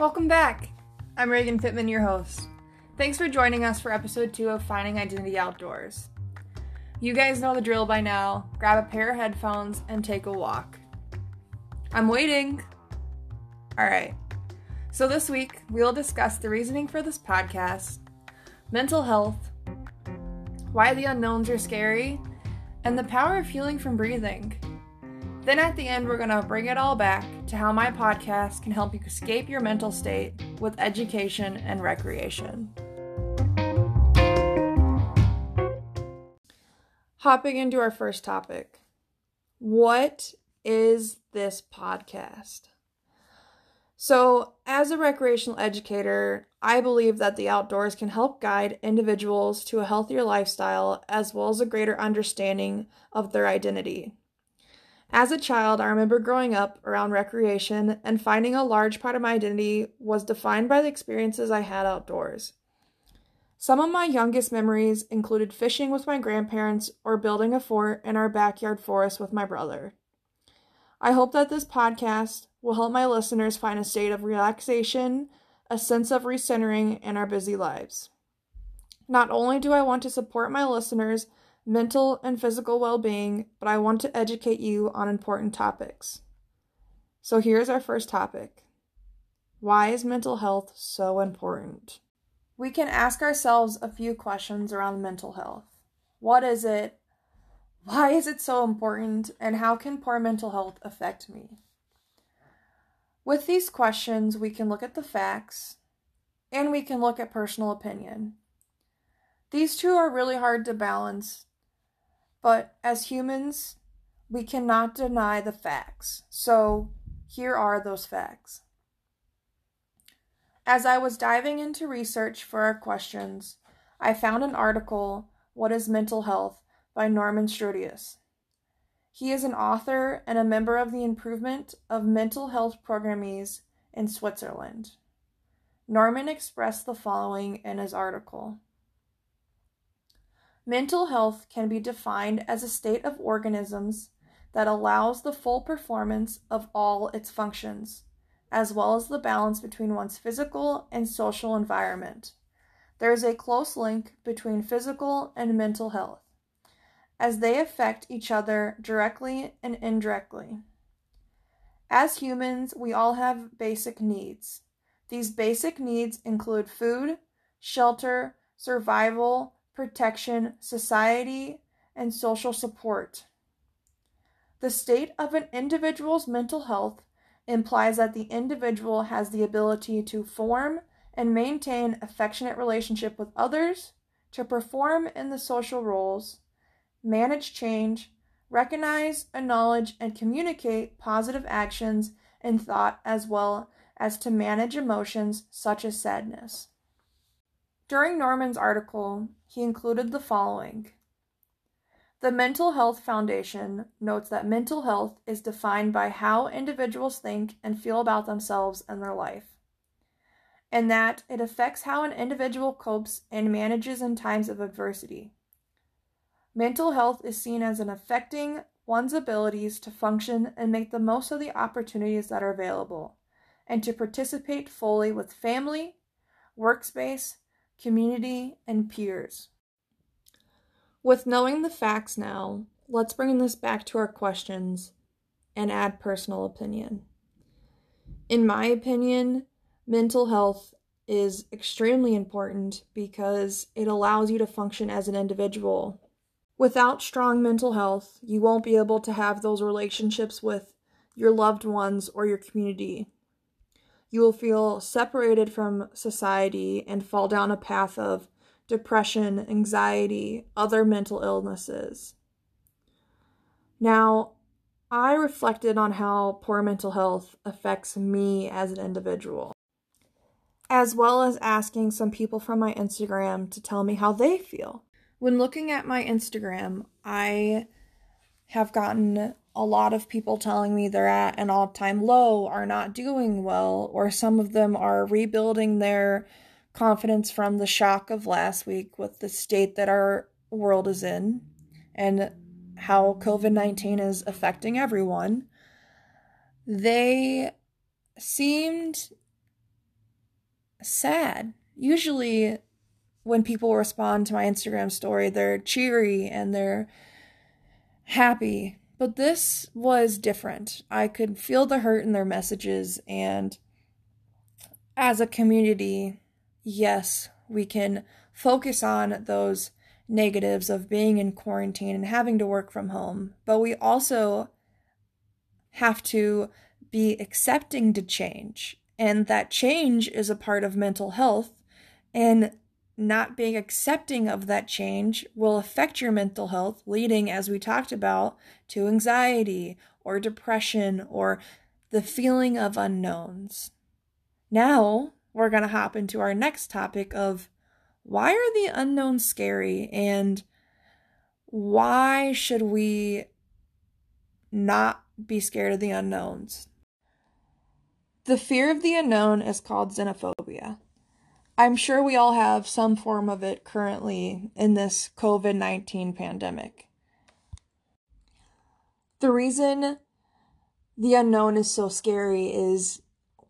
Welcome back. I'm Regan Pittman, your host. Thanks for joining us for episode two of Finding Identity Outdoors. You guys know the drill by now. Grab a pair of headphones and take a walk. I'm waiting. All right. So, this week, we'll discuss the reasoning for this podcast, mental health, why the unknowns are scary, and the power of healing from breathing. Then at the end, we're going to bring it all back to how my podcast can help you escape your mental state with education and recreation. Hopping into our first topic What is this podcast? So, as a recreational educator, I believe that the outdoors can help guide individuals to a healthier lifestyle as well as a greater understanding of their identity. As a child, I remember growing up around recreation and finding a large part of my identity was defined by the experiences I had outdoors. Some of my youngest memories included fishing with my grandparents or building a fort in our backyard forest with my brother. I hope that this podcast will help my listeners find a state of relaxation, a sense of recentering in our busy lives. Not only do I want to support my listeners' mental and physical well being, but I want to educate you on important topics. So here's our first topic Why is mental health so important? We can ask ourselves a few questions around mental health. What is it? Why is it so important? And how can poor mental health affect me? With these questions, we can look at the facts and we can look at personal opinion. These two are really hard to balance but as humans, we cannot deny the facts. So here are those facts. As I was diving into research for our questions, I found an article, What is Mental Health, by Norman Sartorius. He is an author and a member of the Improvement of Mental Health Programmes in Switzerland. Norman expressed the following in his article. Mental health can be defined as a state of organisms that allows the full performance of all its functions, as well as the balance between one's physical and social environment. There is a close link between physical and mental health, as they affect each other directly and indirectly. As humans, we all have basic needs. These basic needs include food, shelter, survival, protection, society, and social support. The state of an individual's mental health implies that the individual has the ability to form and maintain affectionate relationship with others, to perform in the social roles, manage change, recognize, acknowledge, and communicate positive actions and thought as well as to manage emotions such as sadness. During Norman's article, he included the following The Mental Health Foundation notes that mental health is defined by how individuals think and feel about themselves and their life, and that it affects how an individual copes and manages in times of adversity. Mental health is seen as an affecting one's abilities to function and make the most of the opportunities that are available, and to participate fully with family, workspace, community, and peers. With knowing the facts now, let's bring this back to our questions and add personal opinion. In my opinion, mental health is extremely important because it allows you to function as an individual. Without strong mental health, you won't be able to have those relationships with your loved ones or your community you will feel separated from society and fall down a path of depression, anxiety, other mental illnesses. Now, I reflected on how poor mental health affects me as an individual, as well as asking some people from my Instagram to tell me how they feel. When looking at my Instagram, I have gotten a lot of people telling me they're at an all time low, are not doing well, or some of them are rebuilding their confidence from the shock of last week with the state that our world is in and how COVID 19 is affecting everyone. They seemed sad. Usually, when people respond to my Instagram story, they're cheery and they're happy. But this was different. I could feel the hurt in their messages, and as a community, yes, we can focus on those negatives of being in quarantine and having to work from home, but we also have to be accepting to change. And that change is a part of mental health. And not being accepting of that change will affect your mental health, leading, as we talked about, to anxiety or depression or the feeling of unknowns. Now, we're going to hop into our next topic of why are the unknowns scary and why should we not be scared of the unknowns? The fear of the unknown is called xenophobia. I'm sure we all have some form of it currently in this COVID 19 pandemic. The reason the unknown is so scary is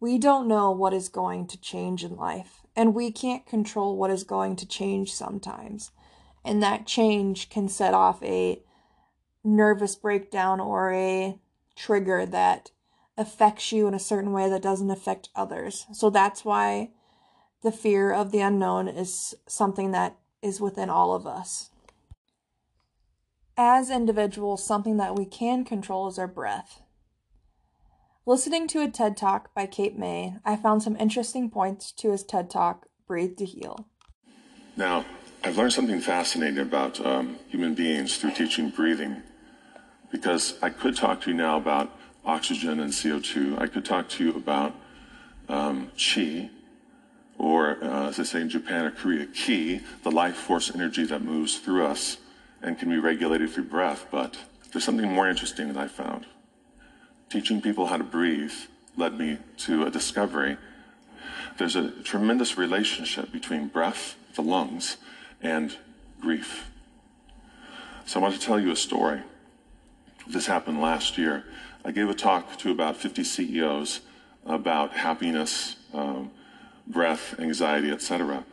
we don't know what is going to change in life, and we can't control what is going to change sometimes. And that change can set off a nervous breakdown or a trigger that affects you in a certain way that doesn't affect others. So that's why the fear of the unknown is something that is within all of us. As individuals, something that we can control is our breath. Listening to a TED Talk by Kate May, I found some interesting points to his TED Talk, Breathe to Heal. Now, I've learned something fascinating about um, human beings through teaching breathing because I could talk to you now about oxygen and CO2. I could talk to you about um, chi, or uh, as they say in Japan or Korea, ki, the life force energy that moves through us and can be regulated through breath. But there's something more interesting that I found. Teaching people how to breathe led me to a discovery. There's a tremendous relationship between breath, the lungs, and grief. So I want to tell you a story. This happened last year. I gave a talk to about 50 CEOs about happiness, um, breath, anxiety, etc.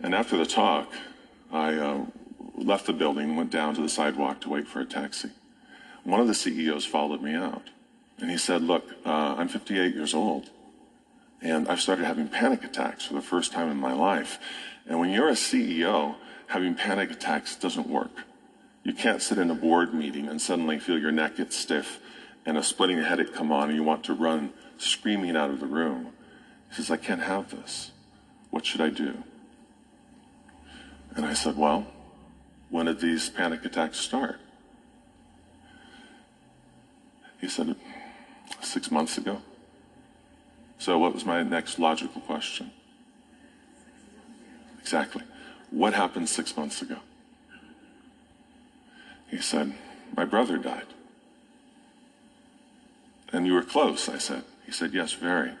And after the talk, I uh, left the building, and went down to the sidewalk to wait for a taxi. One of the CEOs followed me out, and he said, "Look, uh, I'm 58 years old, and I've started having panic attacks for the first time in my life. And when you're a CEO, having panic attacks doesn't work. You can't sit in a board meeting and suddenly feel your neck get stiff and a splitting headache come on and you want to run screaming out of the room. He says, I can't have this. What should I do? And I said, Well, when did these panic attacks start? He said, Six months ago. So, what was my next logical question? Exactly. What happened six months ago? He said, My brother died. And you were close, I said. He said, Yes, very.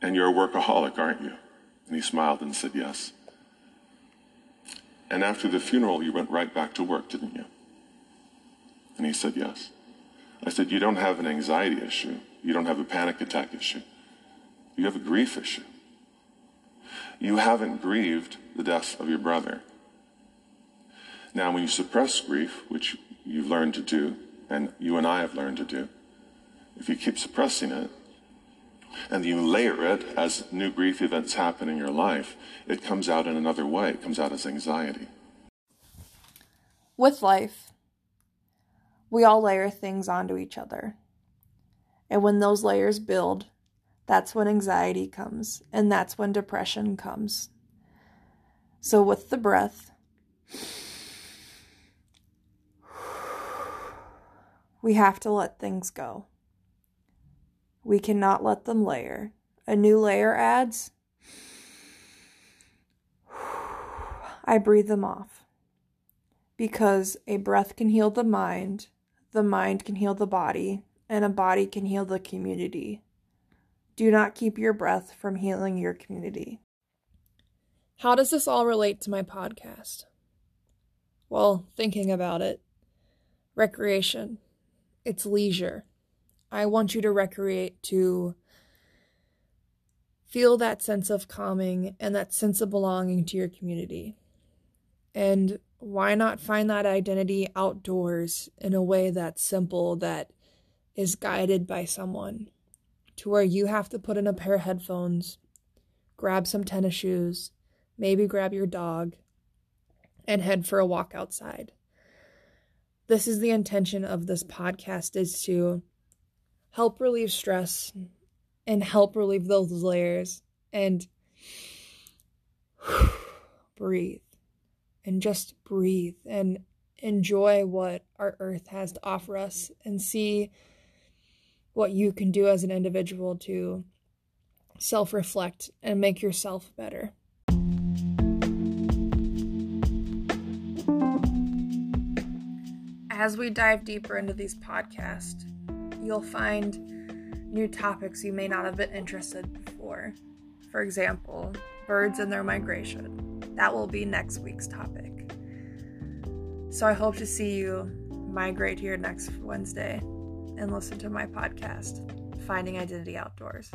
And you're a workaholic, aren't you? And he smiled and said, Yes. And after the funeral, you went right back to work, didn't you? And he said, Yes. I said, You don't have an anxiety issue. You don't have a panic attack issue. You have a grief issue. You haven't grieved the death of your brother. Now, when you suppress grief, which you've learned to do, and you and I have learned to do, if you keep suppressing it, and you layer it as new grief events happen in your life, it comes out in another way. It comes out as anxiety. With life, we all layer things onto each other. And when those layers build, that's when anxiety comes, and that's when depression comes. So, with the breath, we have to let things go. We cannot let them layer. A new layer adds. I breathe them off. Because a breath can heal the mind, the mind can heal the body, and a body can heal the community. Do not keep your breath from healing your community. How does this all relate to my podcast? Well, thinking about it, recreation, it's leisure. I want you to recreate to feel that sense of calming and that sense of belonging to your community. And why not find that identity outdoors in a way that's simple, that is guided by someone, to where you have to put in a pair of headphones, grab some tennis shoes, maybe grab your dog, and head for a walk outside. This is the intention of this podcast is to help relieve stress and help relieve those layers and breathe and just breathe and enjoy what our earth has to offer us and see what you can do as an individual to self reflect and make yourself better. As we dive deeper into these podcasts, you'll find new topics you may not have been interested before. For example, birds and their migration. That will be next week's topic. So I hope to see you migrate here next Wednesday and listen to my podcast, Finding Identity Outdoors.